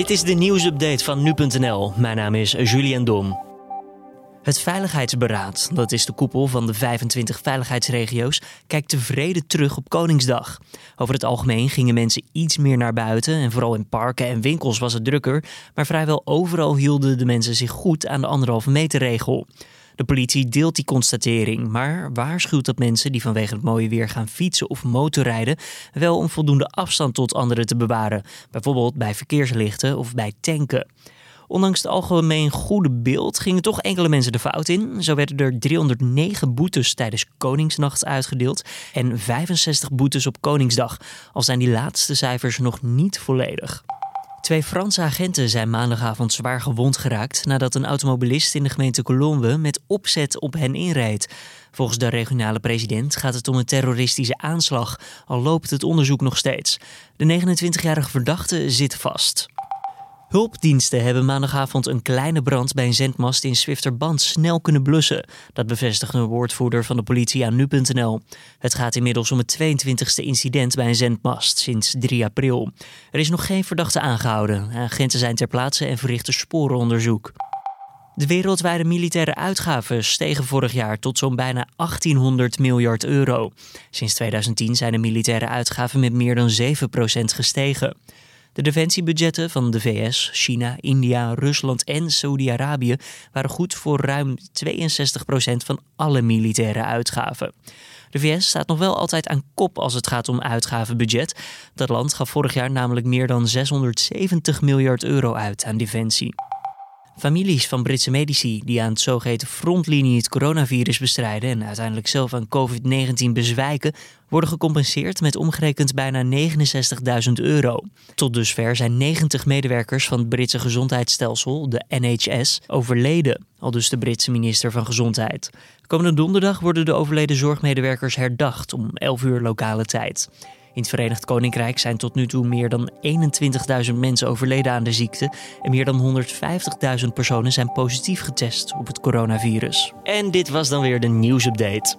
Dit is de nieuwsupdate van nu.nl. Mijn naam is Julian Dom. Het Veiligheidsberaad, dat is de koepel van de 25 veiligheidsregio's, kijkt tevreden terug op Koningsdag. Over het algemeen gingen mensen iets meer naar buiten en vooral in parken en winkels was het drukker, maar vrijwel overal hielden de mensen zich goed aan de anderhalve meter regel. De politie deelt die constatering, maar waarschuwt dat mensen die vanwege het mooie weer gaan fietsen of motorrijden wel om voldoende afstand tot anderen te bewaren, bijvoorbeeld bij verkeerslichten of bij tanken. Ondanks het algemeen goede beeld gingen toch enkele mensen de fout in. Zo werden er 309 boetes tijdens Koningsnacht uitgedeeld en 65 boetes op Koningsdag. Al zijn die laatste cijfers nog niet volledig. Twee Franse agenten zijn maandagavond zwaar gewond geraakt nadat een automobilist in de gemeente Colombe met opzet op hen inreed. Volgens de regionale president gaat het om een terroristische aanslag, al loopt het onderzoek nog steeds. De 29-jarige verdachte zit vast. Hulpdiensten hebben maandagavond een kleine brand bij een zendmast in Zwifterband snel kunnen blussen. Dat bevestigt een woordvoerder van de politie aan nu.nl. Het gaat inmiddels om het 22e incident bij een zendmast sinds 3 april. Er is nog geen verdachte aangehouden. Agenten zijn ter plaatse en verrichten sporenonderzoek. De wereldwijde militaire uitgaven stegen vorig jaar tot zo'n bijna 1800 miljard euro. Sinds 2010 zijn de militaire uitgaven met meer dan 7% gestegen. De defensiebudgetten van de VS, China, India, Rusland en Saudi-Arabië waren goed voor ruim 62% van alle militaire uitgaven. De VS staat nog wel altijd aan kop als het gaat om uitgavenbudget. Dat land gaf vorig jaar namelijk meer dan 670 miljard euro uit aan defensie. Families van Britse medici die aan het zogeheten frontlinie het coronavirus bestrijden en uiteindelijk zelf aan COVID-19 bezwijken, worden gecompenseerd met omgerekend bijna 69.000 euro. Tot dusver zijn 90 medewerkers van het Britse gezondheidsstelsel, de NHS, overleden, al dus de Britse minister van Gezondheid. Komende donderdag worden de overleden zorgmedewerkers herdacht om 11 uur lokale tijd. In het Verenigd Koninkrijk zijn tot nu toe meer dan 21.000 mensen overleden aan de ziekte en meer dan 150.000 personen zijn positief getest op het coronavirus. En dit was dan weer de nieuwsupdate.